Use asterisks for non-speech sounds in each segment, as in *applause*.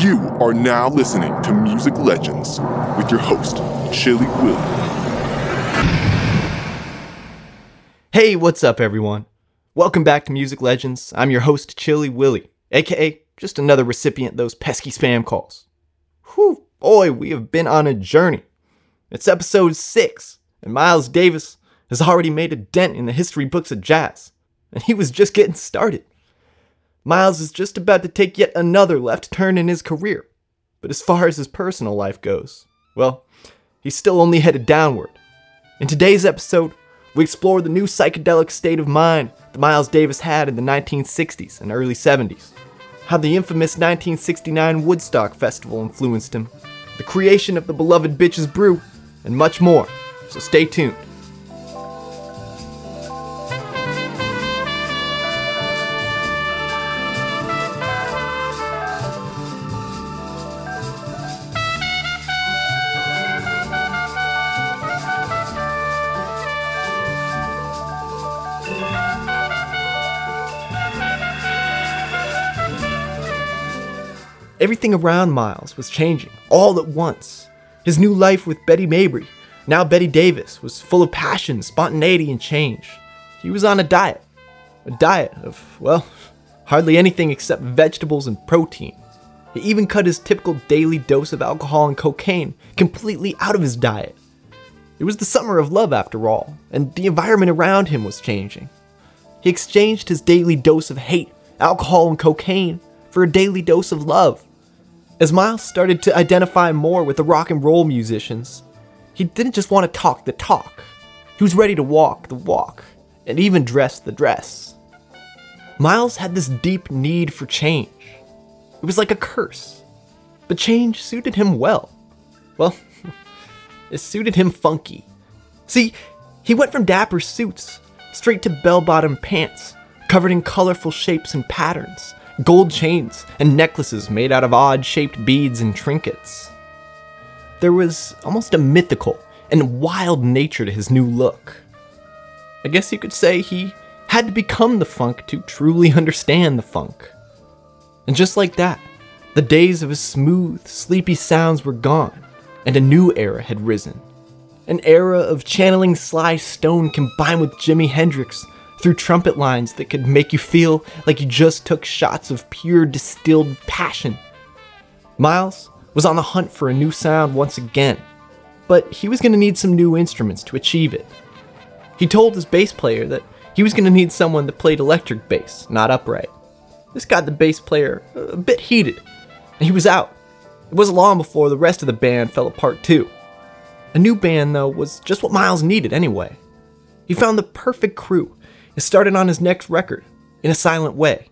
You are now listening to Music Legends with your host, Chili Willie. Hey, what's up, everyone? Welcome back to Music Legends. I'm your host, Chili Willie, aka just another recipient of those pesky spam calls. Whew, boy, we have been on a journey. It's episode 6, and Miles Davis has already made a dent in the history books of jazz, and he was just getting started. Miles is just about to take yet another left turn in his career. But as far as his personal life goes, well, he's still only headed downward. In today's episode, we explore the new psychedelic state of mind that Miles Davis had in the 1960s and early 70s, how the infamous 1969 Woodstock Festival influenced him, the creation of the beloved Bitches Brew, and much more. So stay tuned. Everything around Miles was changing all at once. His new life with Betty Mabry, now Betty Davis, was full of passion, spontaneity, and change. He was on a diet. A diet of, well, hardly anything except vegetables and protein. He even cut his typical daily dose of alcohol and cocaine completely out of his diet. It was the summer of love, after all, and the environment around him was changing. He exchanged his daily dose of hate, alcohol, and cocaine for a daily dose of love. As Miles started to identify more with the rock and roll musicians, he didn't just want to talk the talk, he was ready to walk the walk, and even dress the dress. Miles had this deep need for change. It was like a curse. But change suited him well. Well, *laughs* it suited him funky. See, he went from dapper suits straight to bell bottom pants, covered in colorful shapes and patterns, gold chains, and necklaces made out of odd shaped beads and trinkets. There was almost a mythical and wild nature to his new look. I guess you could say he had to become the funk to truly understand the funk. And just like that, the days of his smooth, sleepy sounds were gone, and a new era had risen. An era of channeling Sly Stone combined with Jimi Hendrix through trumpet lines that could make you feel like you just took shots of pure distilled passion. Miles was on the hunt for a new sound once again, but he was going to need some new instruments to achieve it. He told his bass player that he was going to need someone that played electric bass, not upright. This got the bass player a bit heated, and he was out. It wasn't long before the rest of the band fell apart too. A new band, though, was just what Miles needed anyway. He found the perfect crew and started on his next record, In a Silent Way.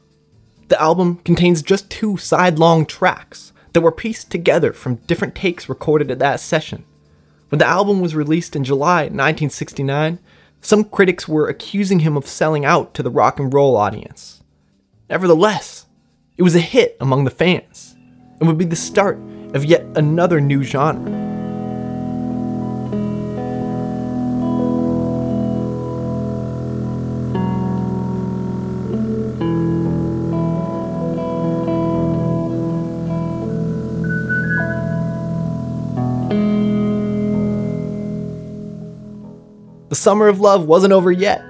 The album contains just two side-long tracks that were pieced together from different takes recorded at that session. When the album was released in July 1969, some critics were accusing him of selling out to the rock and roll audience. Nevertheless, it was a hit among the fans and would be the start of yet another new genre. The summer of love wasn't over yet.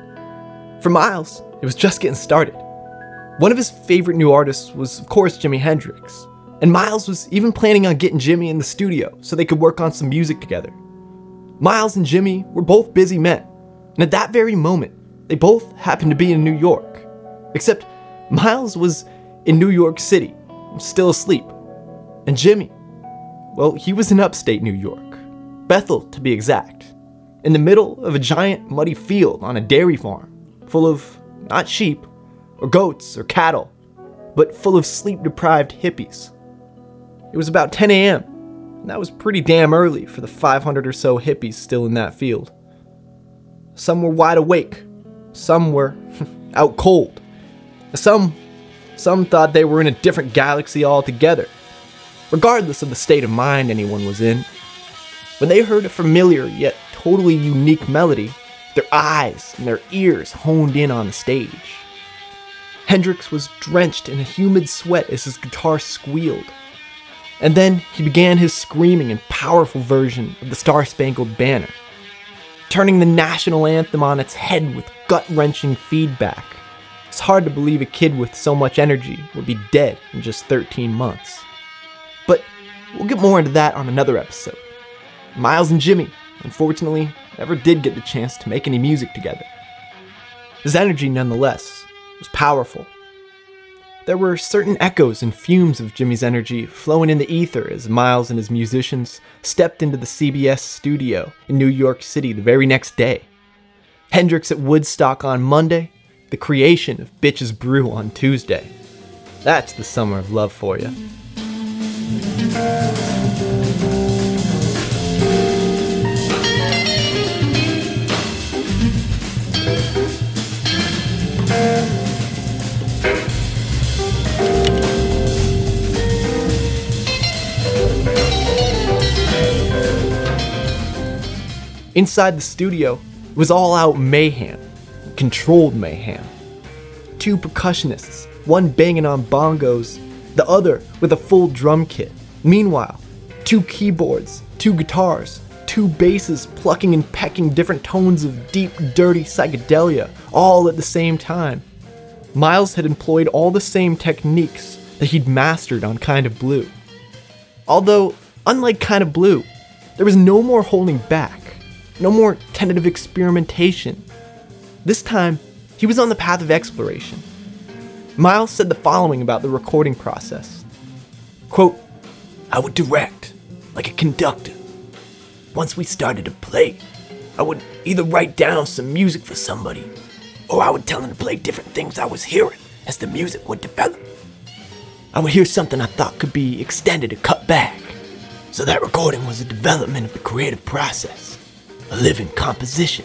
For Miles, it was just getting started. One of his favorite new artists was, of course, Jimi Hendrix, and Miles was even planning on getting Jimi in the studio so they could work on some music together. Miles and Jimi were both busy men, and at that very moment, they both happened to be in New York. Except Miles was in New York City, still asleep, and Jimi, well, he was in upstate New York, Bethel to be exact in the middle of a giant muddy field on a dairy farm, full of not sheep or goats or cattle, but full of sleep deprived hippies. It was about 10 a.m., and that was pretty damn early for the 500 or so hippies still in that field. Some were wide awake, some were *laughs* out cold, some some thought they were in a different galaxy altogether. Regardless of the state of mind anyone was in, when they heard a familiar yet totally unique melody, their eyes and their ears honed in on the stage. Hendrix was drenched in a humid sweat as his guitar squealed. And then he began his screaming and powerful version of the Star Spangled Banner, turning the national anthem on its head with gut wrenching feedback. It's hard to believe a kid with so much energy would be dead in just 13 months. But we'll get more into that on another episode. Miles and Jimi, unfortunately, never did get the chance to make any music together. His energy, nonetheless, was powerful. There were certain echoes and fumes of Jimi's energy flowing in the ether as Miles and his musicians stepped into the CBS studio in New York City the very next day. Hendrix at Woodstock on Monday, the creation of Bitches Brew on Tuesday. That's the summer of love for you. Inside the studio was all out mayhem, controlled mayhem. Two percussionists, one banging on bongos, the other with a full drum kit. Meanwhile, two keyboards, two guitars, two basses plucking and pecking different tones of deep, dirty psychedelia, all at the same time. Miles had employed all the same techniques that he'd mastered on Kind of Blue. Although, unlike Kind of Blue, there was no more holding back, no more tentative experimentation. This time, he was on the path of exploration. Miles said the following about the recording process Quote, I would direct, like a conductor. Once we started to play, I would either write down some music for somebody, or I would tell them to play different things I was hearing as the music would develop. I would hear something I thought could be extended or cut back. So that recording was a development of the creative process, a living composition.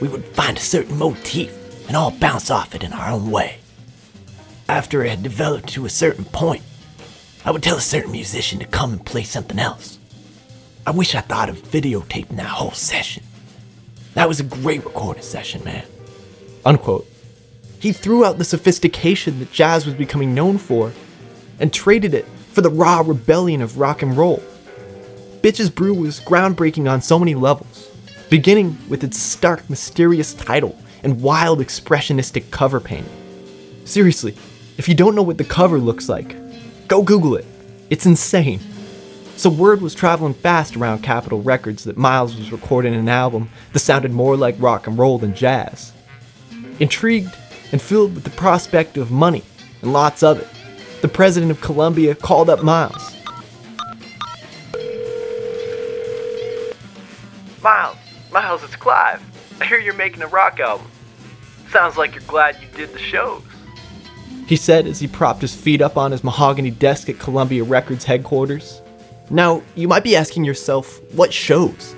We would find a certain motif and all bounce off it in our own way. After it had developed to a certain point, I would tell a certain musician to come and play something else. I wish I thought of videotaping that whole session. That was a great recording session, man. Unquote. He threw out the sophistication that jazz was becoming known for and traded it for the raw rebellion of rock and roll. Bitches Brew was groundbreaking on so many levels, beginning with its stark, mysterious title and wild, expressionistic cover painting. Seriously, if you don't know what the cover looks like, go Google it. It's insane. So word was traveling fast around Capitol Records that Miles was recording an album that sounded more like rock and roll than jazz. Intrigued and filled with the prospect of money and lots of it, the president of Columbia called up Miles. Miles, Miles, it's Clive. I hear you're making a rock album. Sounds like you're glad you did the shows. He said as he propped his feet up on his mahogany desk at Columbia Records headquarters. Now, you might be asking yourself, what shows?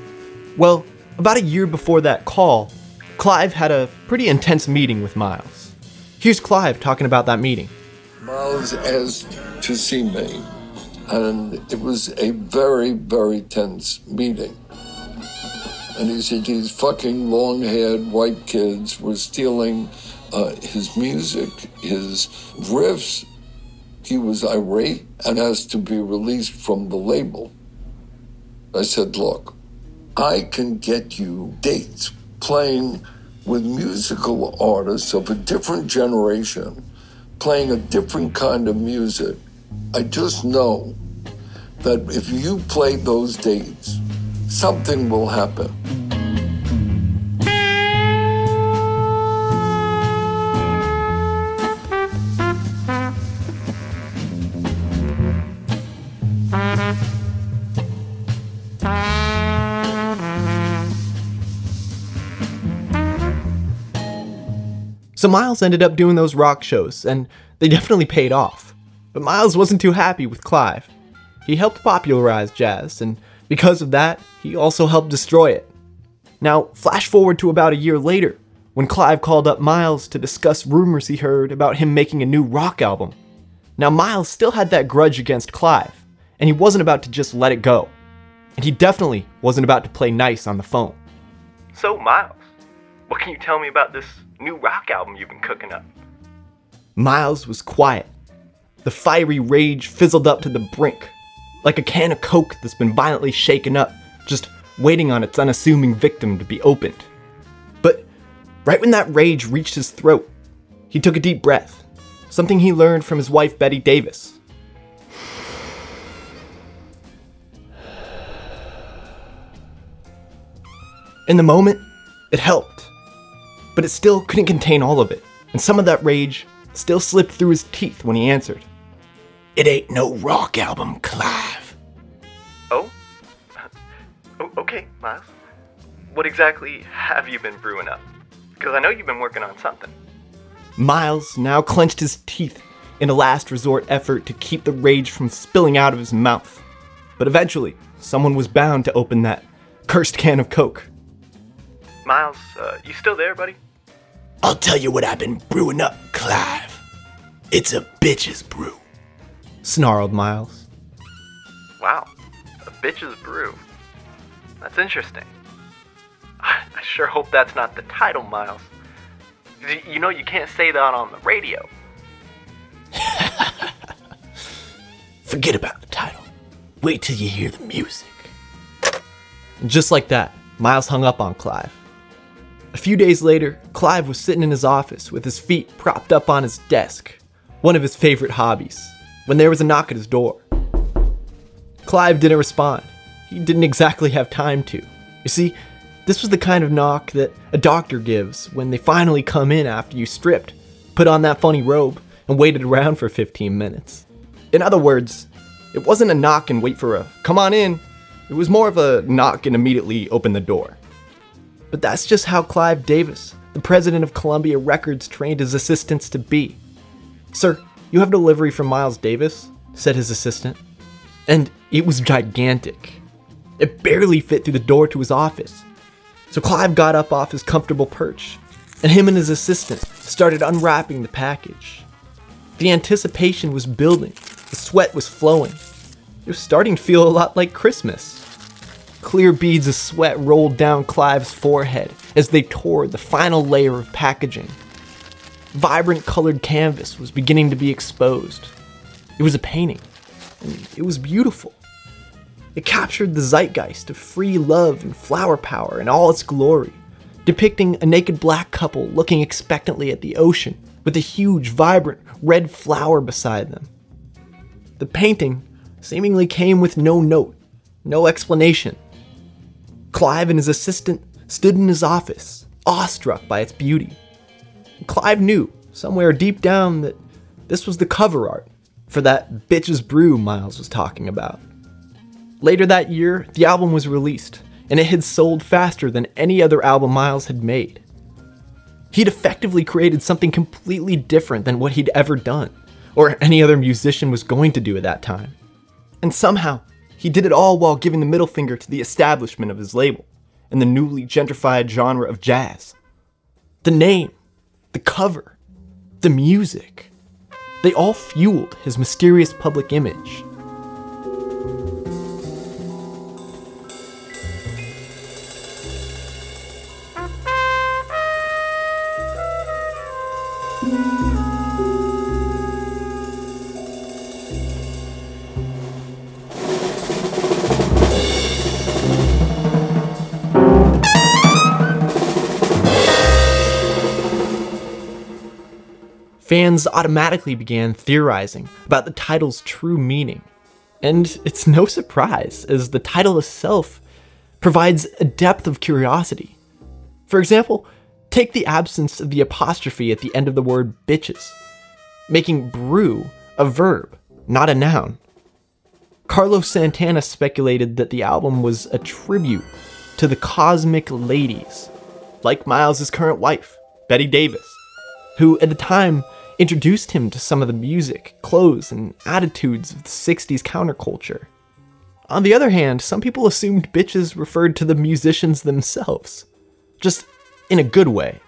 Well, about a year before that call, Clive had a pretty intense meeting with Miles. Here's Clive talking about that meeting. Miles asked to see me, and it was a very, very tense meeting. And he said these fucking long haired white kids were stealing uh, his music, his riffs. He was irate and asked to be released from the label. I said, Look, I can get you dates playing with musical artists of a different generation, playing a different kind of music. I just know that if you play those dates, something will happen. So Miles ended up doing those rock shows, and they definitely paid off. But Miles wasn't too happy with Clive. He helped popularize jazz, and because of that, he also helped destroy it. Now, flash forward to about a year later, when Clive called up Miles to discuss rumors he heard about him making a new rock album. Now, Miles still had that grudge against Clive, and he wasn't about to just let it go. And he definitely wasn't about to play nice on the phone. So, Miles, what can you tell me about this new rock album you've been cooking up? Miles was quiet. The fiery rage fizzled up to the brink, like a can of Coke that's been violently shaken up, just waiting on its unassuming victim to be opened. But right when that rage reached his throat, he took a deep breath, something he learned from his wife Betty Davis. In the moment, it helped, but it still couldn't contain all of it, and some of that rage still slipped through his teeth when he answered. It ain't no rock album, Clive. Okay, Miles. What exactly have you been brewing up? Because I know you've been working on something. Miles now clenched his teeth in a last resort effort to keep the rage from spilling out of his mouth. But eventually, someone was bound to open that cursed can of Coke. Miles, uh, you still there, buddy? I'll tell you what I've been brewing up, Clive. It's a bitch's brew, snarled Miles. Wow, a bitch's brew. That's interesting. I sure hope that's not the title, Miles. You know you can't say that on the radio. *laughs* Forget about the title. Wait till you hear the music. Just like that, Miles hung up on Clive. A few days later, Clive was sitting in his office with his feet propped up on his desk, one of his favorite hobbies, when there was a knock at his door. Clive didn't respond. He didn't exactly have time to. You see, this was the kind of knock that a doctor gives when they finally come in after you stripped, put on that funny robe, and waited around for 15 minutes. In other words, it wasn't a knock and wait for a come on in. It was more of a knock and immediately open the door. But that's just how Clive Davis, the president of Columbia Records, trained his assistants to be. Sir, you have delivery from Miles Davis, said his assistant. And it was gigantic. It barely fit through the door to his office. So Clive got up off his comfortable perch, and him and his assistant started unwrapping the package. The anticipation was building, the sweat was flowing. It was starting to feel a lot like Christmas. Clear beads of sweat rolled down Clive's forehead as they tore the final layer of packaging. Vibrant colored canvas was beginning to be exposed. It was a painting, and it was beautiful. It captured the zeitgeist of free love and flower power in all its glory, depicting a naked black couple looking expectantly at the ocean with a huge, vibrant red flower beside them. The painting seemingly came with no note, no explanation, Clive and his assistant stood in his office, awestruck by its beauty. Clive knew, somewhere deep down, that this was the cover art for that Bitch's Brew Miles was talking about. Later that year, the album was released, and it had sold faster than any other album Miles had made. He'd effectively created something completely different than what he'd ever done, or any other musician was going to do at that time. And somehow, he did it all while giving the middle finger to the establishment of his label and the newly gentrified genre of jazz. The name, the cover, the music, they all fueled his mysterious public image. Fans automatically began theorizing about the title's true meaning. And it's no surprise, as the title itself provides a depth of curiosity. For example, take the absence of the apostrophe at the end of the word bitches, making brew a verb, not a noun. Carlos Santana speculated that the album was a tribute to the cosmic ladies, like Miles' current wife, Betty Davis, who at the time introduced him to some of the music, clothes, and attitudes of the 60s counterculture. On the other hand, some people assumed bitches referred to the musicians themselves. Just in a good way.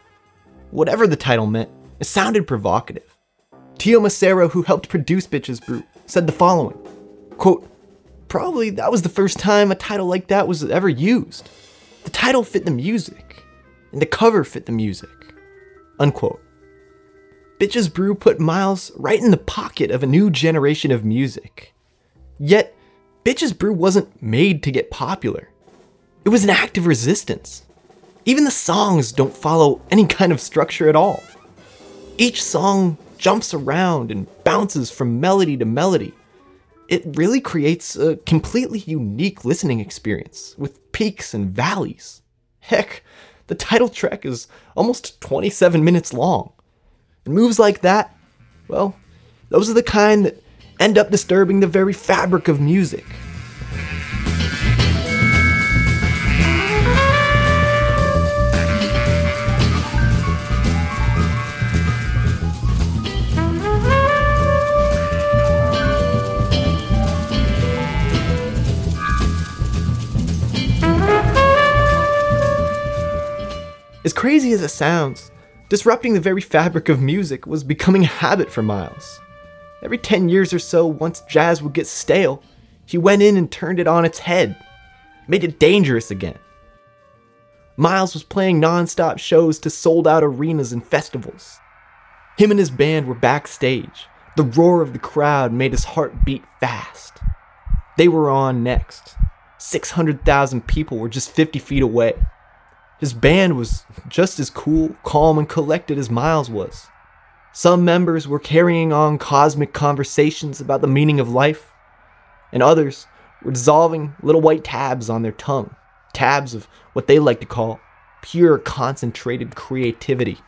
Whatever the title meant, it sounded provocative. Teo Macero, who helped produce Bitches Brew, said the following quote, Probably that was the first time a title like that was ever used. The title fit the music, and the cover fit the music. Unquote. Bitches Brew put Miles right in the pocket of a new generation of music. Yet, Bitches Brew wasn't made to get popular. It was an act of resistance. Even the songs don't follow any kind of structure at all. Each song jumps around and bounces from melody to melody. It really creates a completely unique listening experience with peaks and valleys. Heck, the title track is almost 27 minutes long. And moves like that, well, those are the kind that end up disturbing the very fabric of music. As crazy as it sounds, disrupting the very fabric of music was becoming a habit for Miles. Every 10 years or so, once jazz would get stale, he went in and turned it on its head, made it dangerous again. Miles was playing non stop shows to sold out arenas and festivals. Him and his band were backstage. The roar of the crowd made his heart beat fast. They were on next. 600,000 people were just 50 feet away. His band was just as cool, calm, and collected as Miles was. Some members were carrying on cosmic conversations about the meaning of life, and others were dissolving little white tabs on their tongue, tabs of what they like to call pure concentrated creativity.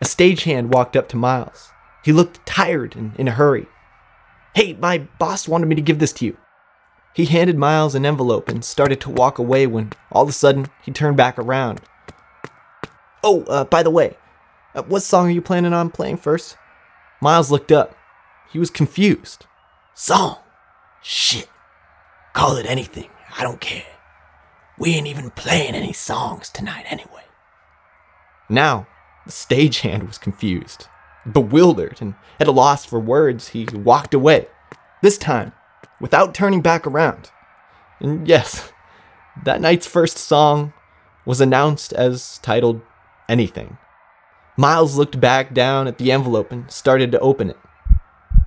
A stagehand walked up to Miles. He looked tired and in a hurry. Hey, my boss wanted me to give this to you. He handed Miles an envelope and started to walk away when all of a sudden he turned back around. Oh, uh, by the way, uh, what song are you planning on playing first? Miles looked up. He was confused. Song? Shit. Call it anything. I don't care. We ain't even playing any songs tonight anyway. Now, the stagehand was confused, bewildered, and at a loss for words, he walked away. This time, without turning back around. And yes, that night's first song was announced as titled Anything. Miles looked back down at the envelope and started to open it.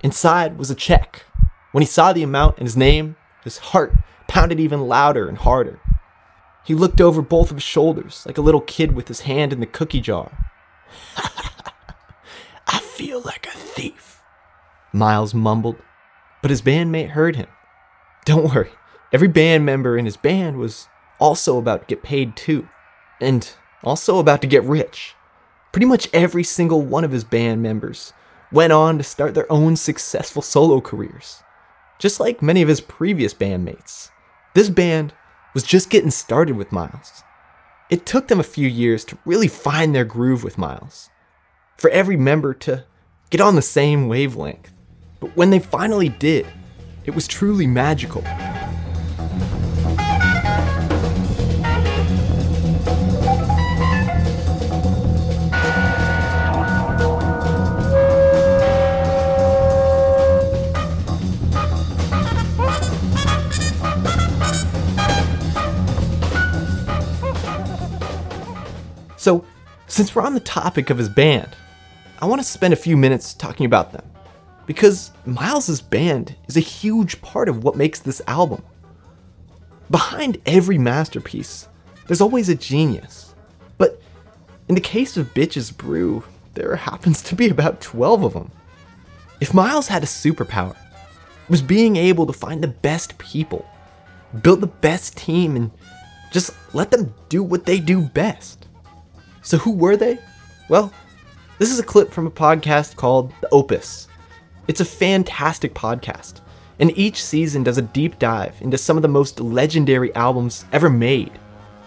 Inside was a check. When he saw the amount and his name, his heart pounded even louder and harder. He looked over both of his shoulders like a little kid with his hand in the cookie jar. *laughs* I feel like a thief, Miles mumbled but his bandmate heard him. Don't worry, every band member in his band was also about to get paid too, and also about to get rich. Pretty much every single one of his band members went on to start their own successful solo careers, just like many of his previous bandmates. This band was just getting started with Miles. It took them a few years to really find their groove with Miles, for every member to get on the same wavelength. But when they finally did, it was truly magical. So, since we're on the topic of his band, I want to spend a few minutes talking about them because Miles's band is a huge part of what makes this album. Behind every masterpiece, there's always a genius. But in the case of Bitches Brew, there happens to be about 12 of them. If Miles had a superpower, it was being able to find the best people, build the best team, and just let them do what they do best. So, who were they? Well, this is a clip from a podcast called The Opus, it's a fantastic podcast, and each season does a deep dive into some of the most legendary albums ever made.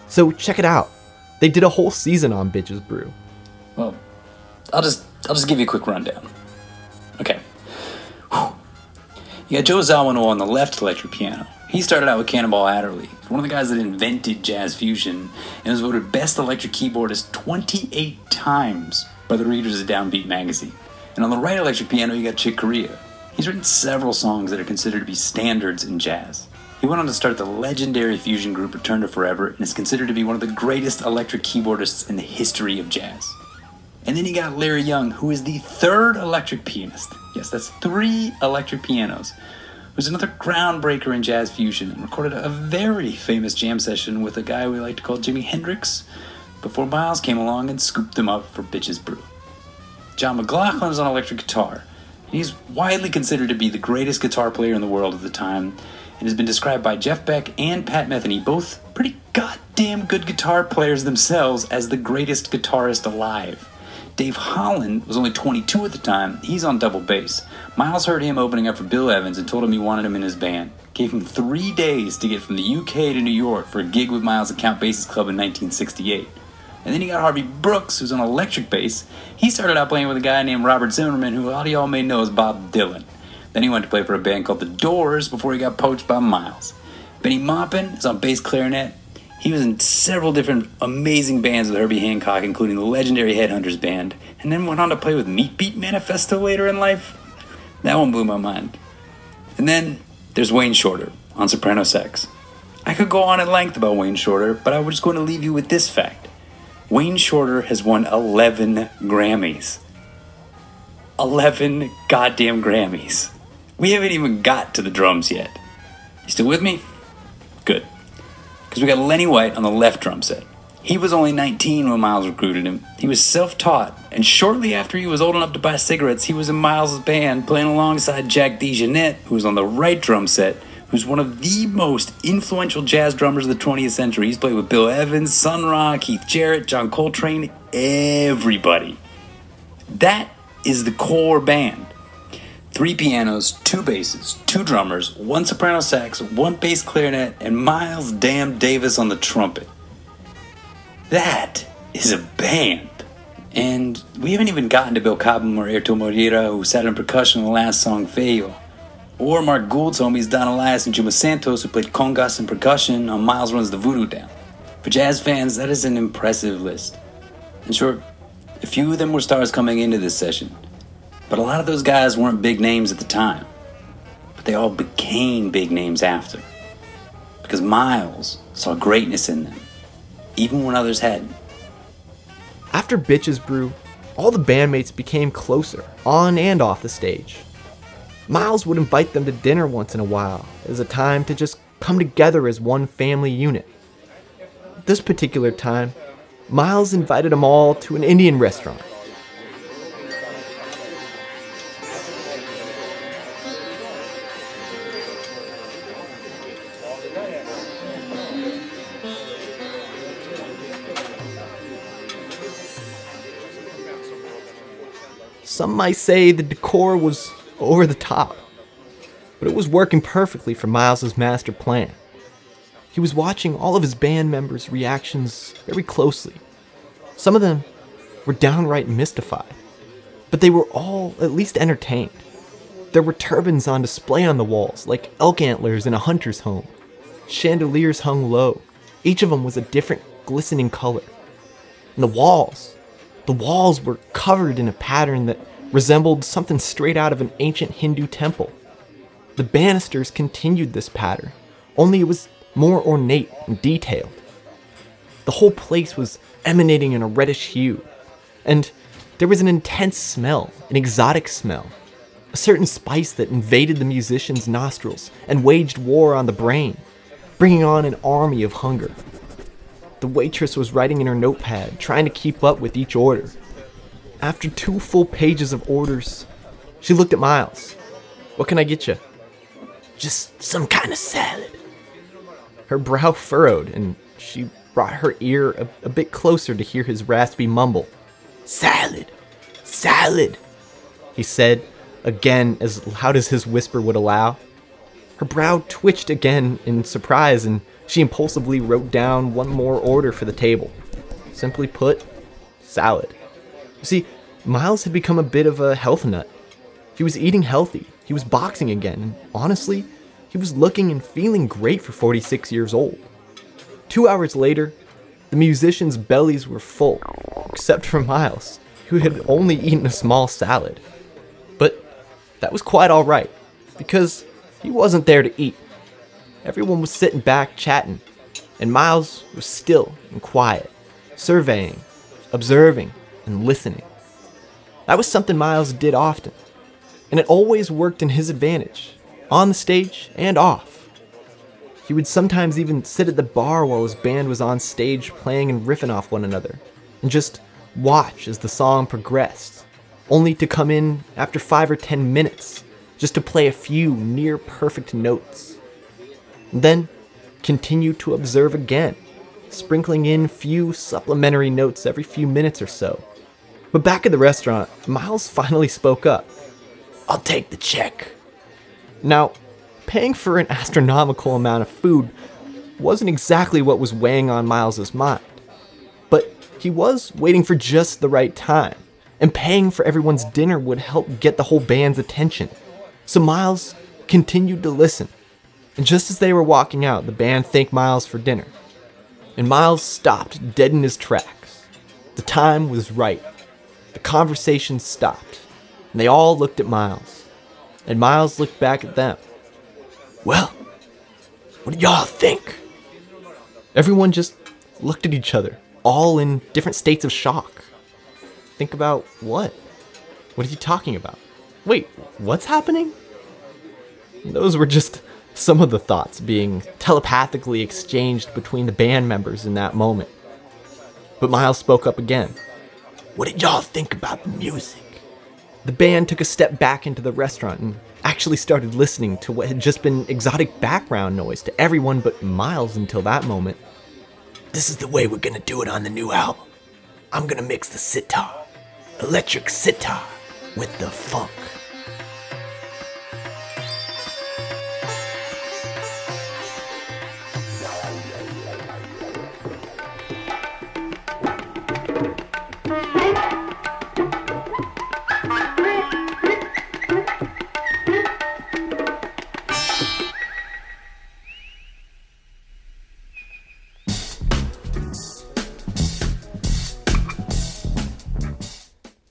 So check it out. They did a whole season on Bitches Brew. Well, I'll just I'll just give you a quick rundown. Okay. Whew. Joe Zawinul on the left electric piano. He started out with Cannonball Adderley. One of the guys that invented jazz fusion and was voted best electric keyboardist 28 times by the readers of Downbeat magazine. And on the right electric piano, you got Chick Corea. He's written several songs that are considered to be standards in jazz. He went on to start the legendary fusion group Return to Forever and is considered to be one of the greatest electric keyboardists in the history of jazz. And then you got Larry Young, who is the third electric pianist. Yes, that's three electric pianos. Who's another groundbreaker in jazz fusion and recorded a very famous jam session with a guy we like to call Jimi Hendrix before Miles came along and scooped him up for Bitches Brew. John McLaughlin is on electric guitar. He's widely considered to be the greatest guitar player in the world at the time and has been described by Jeff Beck and Pat Metheny, both pretty goddamn good guitar players themselves, as the greatest guitarist alive. Dave Holland was only 22 at the time. He's on double bass. Miles heard him opening up for Bill Evans and told him he wanted him in his band. Gave him three days to get from the UK to New York for a gig with Miles at Count Basie's Club in 1968. And then you got Harvey Brooks, who's on electric bass. He started out playing with a guy named Robert Zimmerman, who a lot of y'all may know as Bob Dylan. Then he went to play for a band called The Doors before he got poached by Miles. Bennie Maupin is on bass clarinet. He was in several different amazing bands with Herbie Hancock, including the legendary Headhunters band, and then went on to play with Meat Beat Manifesto later in life. That one blew my mind. And then there's Wayne Shorter on soprano sax. I could go on at length about Wayne Shorter, but I was just going to leave you with this fact. Wayne Shorter has won 11 Grammys. 11 goddamn Grammys. We haven't even got to the drums yet. You still with me? Good. Because we got Lenny White on the left drum set. He was only 19 when Miles recruited him. He was self taught, and shortly after he was old enough to buy cigarettes, he was in Miles' band playing alongside Jack DeJohnette, who was on the right drum set, who's one of the most influential jazz drummers of the 20th century. He's played with Bill Evans, Sun Ra, Keith Jarrett, John Coltrane, everybody. That is the core band. Three pianos, two basses, two drummers, one soprano sax, one bass clarinet, and Miles Damn Davis on the trumpet. That is a band. And we haven't even gotten to Bill Cobham or Airto Moreira, who sat in percussion on the last song, Feio. Or Mark Gould's homies Don Alias and Juma Santos, who played congas and percussion on Miles Runs the Voodoo Down. For jazz fans, that is an impressive list. In short, a few of them were stars coming into this session, but a lot of those guys weren't big names at the time. But they all became big names after. Because Miles saw greatness in them, even when others hadn't. After Bitches Brew, all the bandmates became closer, on and off the stage. Miles would invite them to dinner once in a while as a time to just come together as one family unit. This particular time, Miles invited them all to an Indian restaurant. Some might say the decor was over the top, but it was working perfectly for Miles's master plan. He was watching all of his band members' reactions very closely. Some of them were downright mystified, but they were all at least entertained. There were turbans on display on the walls, like elk antlers in a hunter's home. Chandeliers hung low. Each of them was a different glistening color. And the walls, the walls were covered in a pattern that resembled something straight out of an ancient Hindu temple. The banisters continued this pattern, only it was more ornate and detailed. The whole place was emanating in a reddish hue, and there was an intense smell, an exotic smell, a certain spice that invaded the musician's nostrils and waged war on the brain, bringing on an army of hunger. The waitress was writing in her notepad, trying to keep up with each order. After two full pages of orders, she looked at Miles. What can I get you? Just some kind of salad. Her brow furrowed, and she brought her ear a, a bit closer to hear his raspy mumble. Salad! Salad! He said, again as loud as his whisper would allow. Her brow twitched again in surprise, and she impulsively wrote down one more order for the table. Simply put, salad. See, Miles had become a bit of a health nut. He was eating healthy, he was boxing again, and honestly, he was looking and feeling great for 46 years old. Two hours later, the musicians' bellies were full, except for Miles, who had only eaten a small salad. But that was quite alright, because he wasn't there to eat. Everyone was sitting back chatting, and Miles was still and quiet, surveying, observing, and listening. That was something Miles did often, and it always worked in his advantage, on the stage and off. He would sometimes even sit at the bar while his band was on stage playing and riffing off one another, and just watch as the song progressed, only to come in after five or ten minutes just to play a few near perfect notes. And then continue to observe again, sprinkling in few supplementary notes every few minutes or so. But back at the restaurant, Miles finally spoke up. I'll take the check. Now, paying for an astronomical amount of food wasn't exactly what was weighing on Miles's mind. But he was waiting for just the right time, and paying for everyone's dinner would help get the whole band's attention. So Miles continued to listen. And just as they were walking out, the band thanked Miles for dinner. And Miles stopped dead in his tracks. The time was right. The conversation stopped. And they all looked at Miles. And Miles looked back at them. Well, what do y'all think? Everyone just looked at each other, all in different states of shock. Think about what? What are you talking about? Wait, what's happening? Those were just some of the thoughts being telepathically exchanged between the band members in that moment. But Miles spoke up again. What did y'all think about the music? The band took a step back into the restaurant and actually started listening to what had just been exotic background noise to everyone but Miles until that moment. This is the way we're gonna do it on the new album. I'm gonna mix the sitar, electric sitar, with the funk.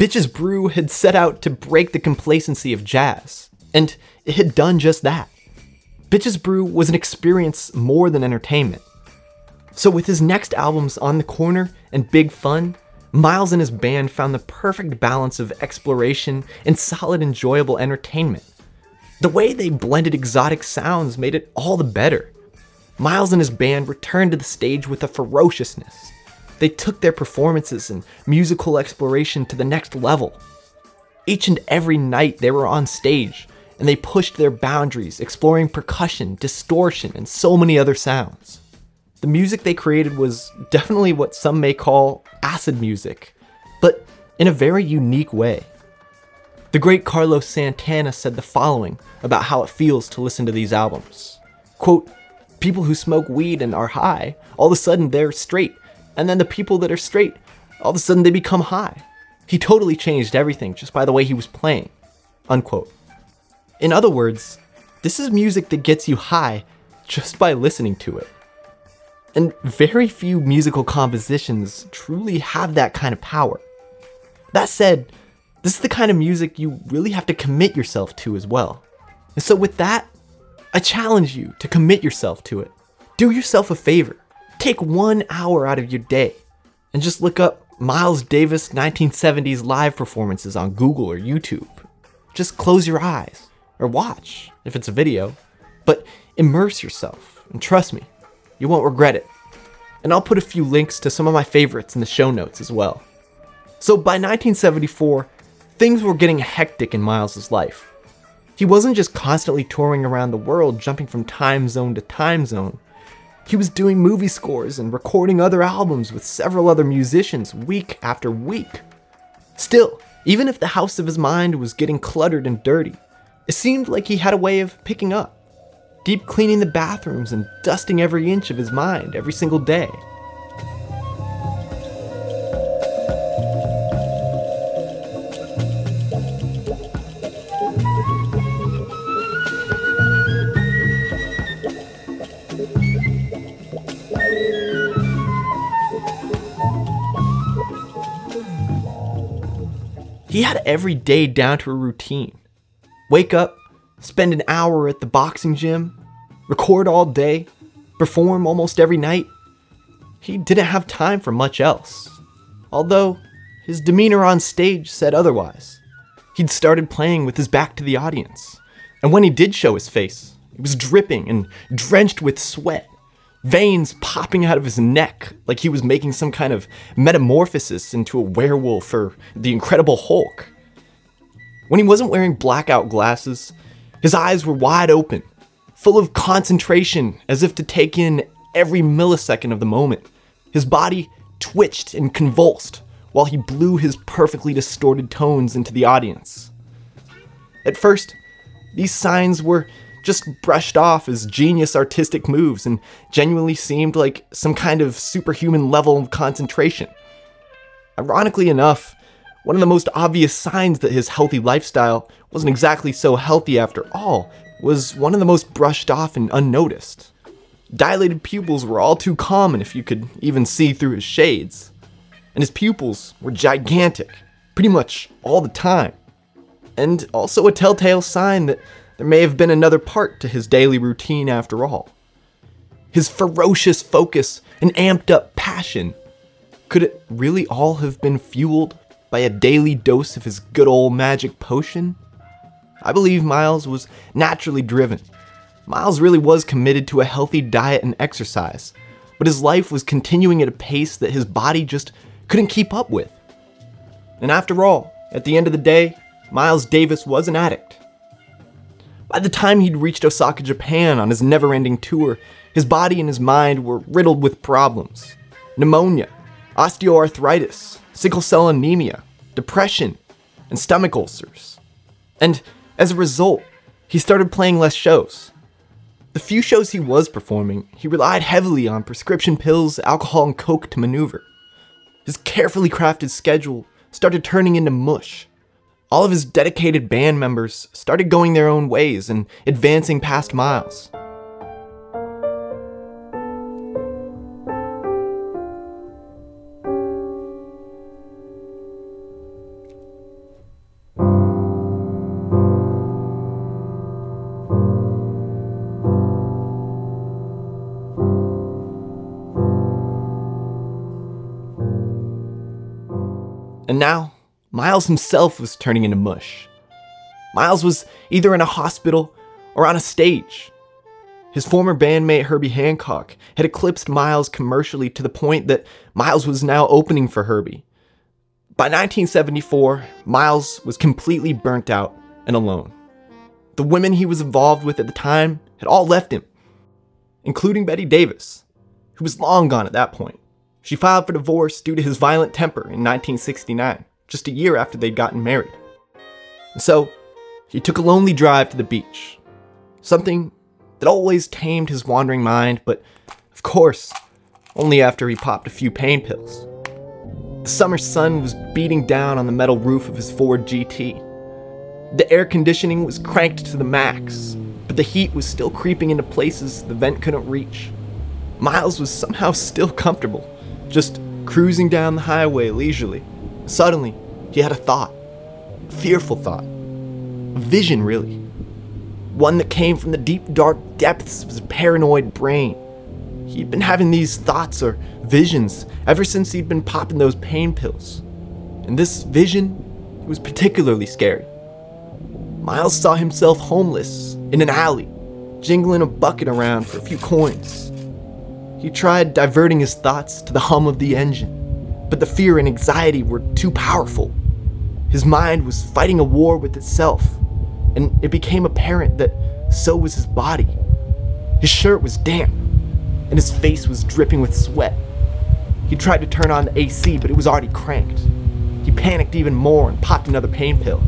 Bitches Brew had set out to break the complacency of jazz, and it had done just that. Bitches Brew was an experience more than entertainment. So, with his next albums On the Corner and Big Fun, Miles and his band found the perfect balance of exploration and solid, enjoyable entertainment. The way they blended exotic sounds made it all the better. Miles and his band returned to the stage with a ferociousness they took their performances and musical exploration to the next level. Each and every night they were on stage, and they pushed their boundaries, exploring percussion, distortion, and so many other sounds. The music they created was definitely what some may call acid music, but in a very unique way. The great Carlos Santana said the following about how it feels to listen to these albums. Quote, people who smoke weed and are high, all of a sudden they're straight and then the people that are straight, all of a sudden they become high. He totally changed everything just by the way he was playing. Unquote. In other words, this is music that gets you high just by listening to it. And very few musical compositions truly have that kind of power. That said, this is the kind of music you really have to commit yourself to as well. And so, with that, I challenge you to commit yourself to it. Do yourself a favor Take one hour out of your day and just look up Miles Davis 1970s live performances on Google or YouTube. Just close your eyes or watch if it's a video, but immerse yourself and trust me, you won't regret it. And I'll put a few links to some of my favorites in the show notes as well. So by 1974, things were getting hectic in Miles's life. He wasn't just constantly touring around the world, jumping from time zone to time zone. He was doing movie scores and recording other albums with several other musicians week after week. Still, even if the house of his mind was getting cluttered and dirty, it seemed like he had a way of picking up, deep cleaning the bathrooms and dusting every inch of his mind every single day. He had every day down to a routine. Wake up, spend an hour at the boxing gym, record all day, perform almost every night. He didn't have time for much else. Although, his demeanor on stage said otherwise. He'd started playing with his back to the audience, and when he did show his face, it was dripping and drenched with sweat, veins popping out of his neck like he was making some kind of metamorphosis into a werewolf or the Incredible Hulk. When he wasn't wearing blackout glasses, his eyes were wide open, full of concentration as if to take in every millisecond of the moment. His body twitched and convulsed while he blew his perfectly distorted tones into the audience. At first, these signs were just brushed off as genius artistic moves and genuinely seemed like some kind of superhuman level of concentration. Ironically enough, one of the most obvious signs that his healthy lifestyle wasn't exactly so healthy after all was one of the most brushed off and unnoticed. Dilated pupils were all too common if you could even see through his shades. And his pupils were gigantic, pretty much all the time. And also a telltale sign that there may have been another part to his daily routine after all. His ferocious focus and amped up passion. Could it really all have been fueled by a daily dose of his good old magic potion? I believe Miles was naturally driven Miles really was committed to a healthy diet and exercise, but his life was continuing at a pace that his body just couldn't keep up with. And after all, at the end of the day, Miles Davis was an addict. By the time he'd reached Osaka, Japan on his never ending tour, his body and his mind were riddled with problems pneumonia, osteoarthritis, sickle cell anemia, depression, and stomach ulcers. And as a result, he started playing less shows, the few shows he was performing, he relied heavily on prescription pills, alcohol, and coke to maneuver. His carefully crafted schedule started turning into mush. All of his dedicated band members started going their own ways and advancing past Miles. And now, Miles himself was turning into mush. Miles was either in a hospital or on a stage. His former bandmate Herbie Hancock had eclipsed Miles commercially to the point that Miles was now opening for Herbie. By 1974, Miles was completely burnt out and alone. The women he was involved with at the time had all left him, including Betty Davis, who was long gone at that point. She filed for divorce due to his violent temper in 1969, just a year after they'd gotten married. So, he took a lonely drive to the beach. Something that always tamed his wandering mind, but of course, only after he popped a few pain pills. The summer sun was beating down on the metal roof of his Ford GT. The air conditioning was cranked to the max, but the heat was still creeping into places the vent couldn't reach. Miles was somehow still comfortable just cruising down the highway leisurely. Suddenly, he had a thought. A fearful thought. A vision, really. One that came from the deep, dark depths of his paranoid brain. He'd been having these thoughts or visions ever since he'd been popping those pain pills. And this vision was particularly scary. Miles saw himself homeless in an alley, jingling a bucket around for a few coins. He tried diverting his thoughts to the hum of the engine, but the fear and anxiety were too powerful. His mind was fighting a war with itself, and it became apparent that so was his body. His shirt was damp, and his face was dripping with sweat. He tried to turn on the AC, but it was already cranked. He panicked even more and popped another pain pill.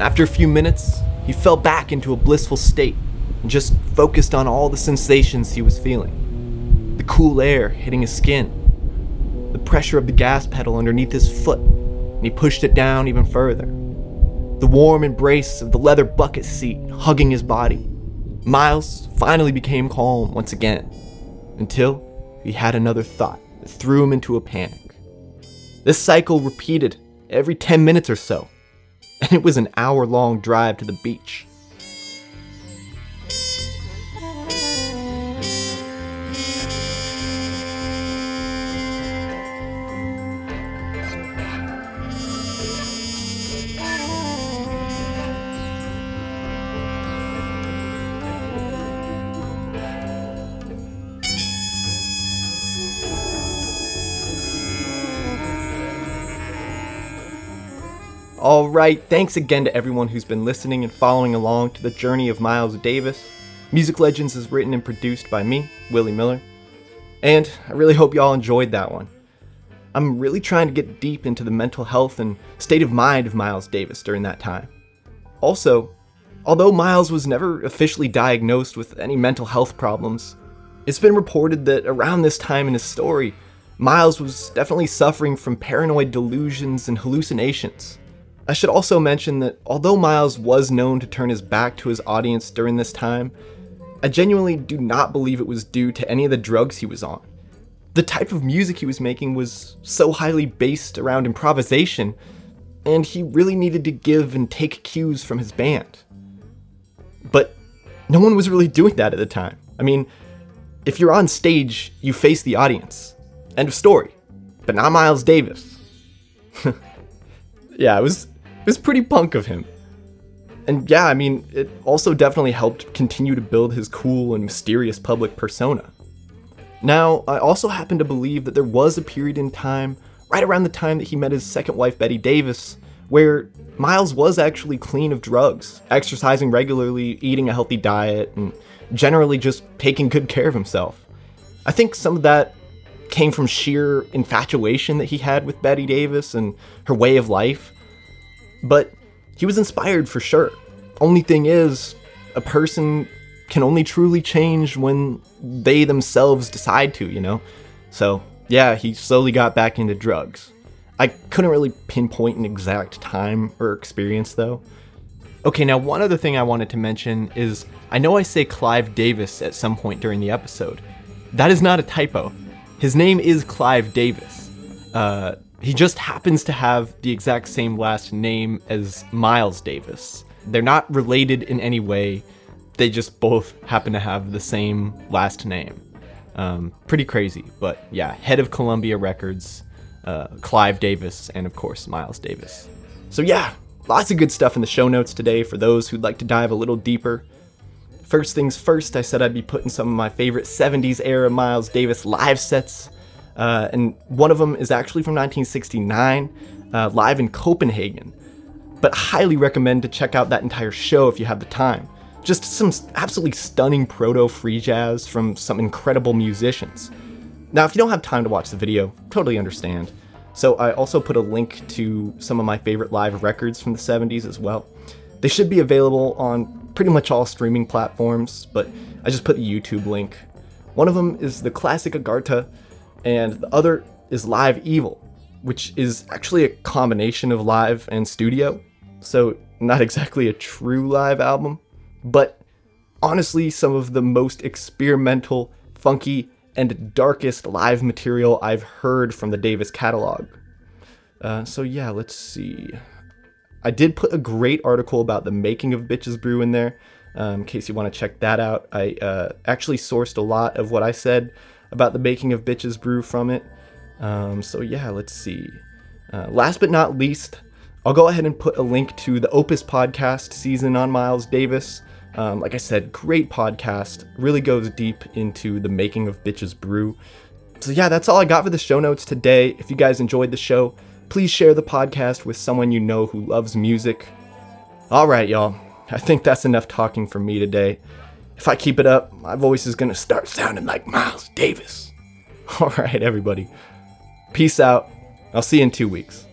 After a few minutes, he fell back into a blissful state and just focused on all the sensations he was feeling the cool air hitting his skin, pressure of the gas pedal underneath his foot, and he pushed it down even further. The warm embrace of the leather bucket seat hugging his body. Miles finally became calm once again, until he had another thought that threw him into a panic. This cycle repeated every 10 minutes or so, *laughs* and it was an hour long drive to the beach. All right, thanks again to everyone who's been listening and following along to the journey of Miles Davis. Music Legends is written and produced by me, Willie Miller. And I really hope y'all enjoyed that one. I'm really trying to get deep into the mental health and state of mind of Miles Davis during that time. Also, although Miles was never officially diagnosed with any mental health problems, it's been reported that around this time in his story, Miles was definitely suffering from paranoid delusions and hallucinations. I should also mention that although Miles was known to turn his back to his audience during this time, I genuinely do not believe it was due to any of the drugs he was on. The type of music he was making was so highly based around improvisation, and he really needed to give and take cues from his band. But no one was really doing that at the time. I mean, if you're on stage, you face the audience. End of story. But not Miles Davis. *laughs* yeah, it was it was pretty punk of him. And yeah, I mean, it also definitely helped continue to build his cool and mysterious public persona. Now, I also happen to believe that there was a period in time, right around the time that he met his second wife, Betty Davis, where Miles was actually clean of drugs, exercising regularly, eating a healthy diet, and generally just taking good care of himself. I think some of that came from sheer infatuation that he had with Betty Davis and her way of life. But he was inspired for sure. Only thing is, a person can only truly change when they themselves decide to, you know? So, yeah, he slowly got back into drugs. I couldn't really pinpoint an exact time or experience though. Okay, now one other thing I wanted to mention is I know I say Clive Davis at some point during the episode. That is not a typo. His name is Clive Davis. Uh, he just happens to have the exact same last name as Miles Davis. They're not related in any way, they just both happen to have the same last name. Um, pretty crazy, but yeah, head of Columbia Records, uh, Clive Davis, and of course, Miles Davis. So yeah, lots of good stuff in the show notes today for those who'd like to dive a little deeper. First things first, I said I'd be putting some of my favorite 70s era Miles Davis live sets, uh, and one of them is actually from 1969, uh, live in Copenhagen. But highly recommend to check out that entire show if you have the time. Just some absolutely stunning proto free jazz from some incredible musicians. Now, if you don't have time to watch the video, totally understand. So I also put a link to some of my favorite live records from the 70s as well. They should be available on pretty much all streaming platforms, but I just put the YouTube link. One of them is the classic Agharta, and the other is Live Evil, which is actually a combination of live and studio. So, not exactly a true live album, but honestly, some of the most experimental, funky, and darkest live material I've heard from the Davis catalog. Uh, so yeah, let's see. I did put a great article about the making of Bitches Brew in there, um, in case you want to check that out. I uh, actually sourced a lot of what I said about the making of Bitches Brew from it. Um, so yeah, let's see. Uh, last but not least, I'll go ahead and put a link to the Opus podcast season on Miles Davis. Um, like I said, great podcast. Really goes deep into the making of Bitches Brew. So, yeah, that's all I got for the show notes today. If you guys enjoyed the show, please share the podcast with someone you know who loves music. All right, y'all. I think that's enough talking for me today. If I keep it up, my voice is gonna start sounding like Miles Davis. *laughs* All right, everybody. Peace out. I'll see you in two weeks.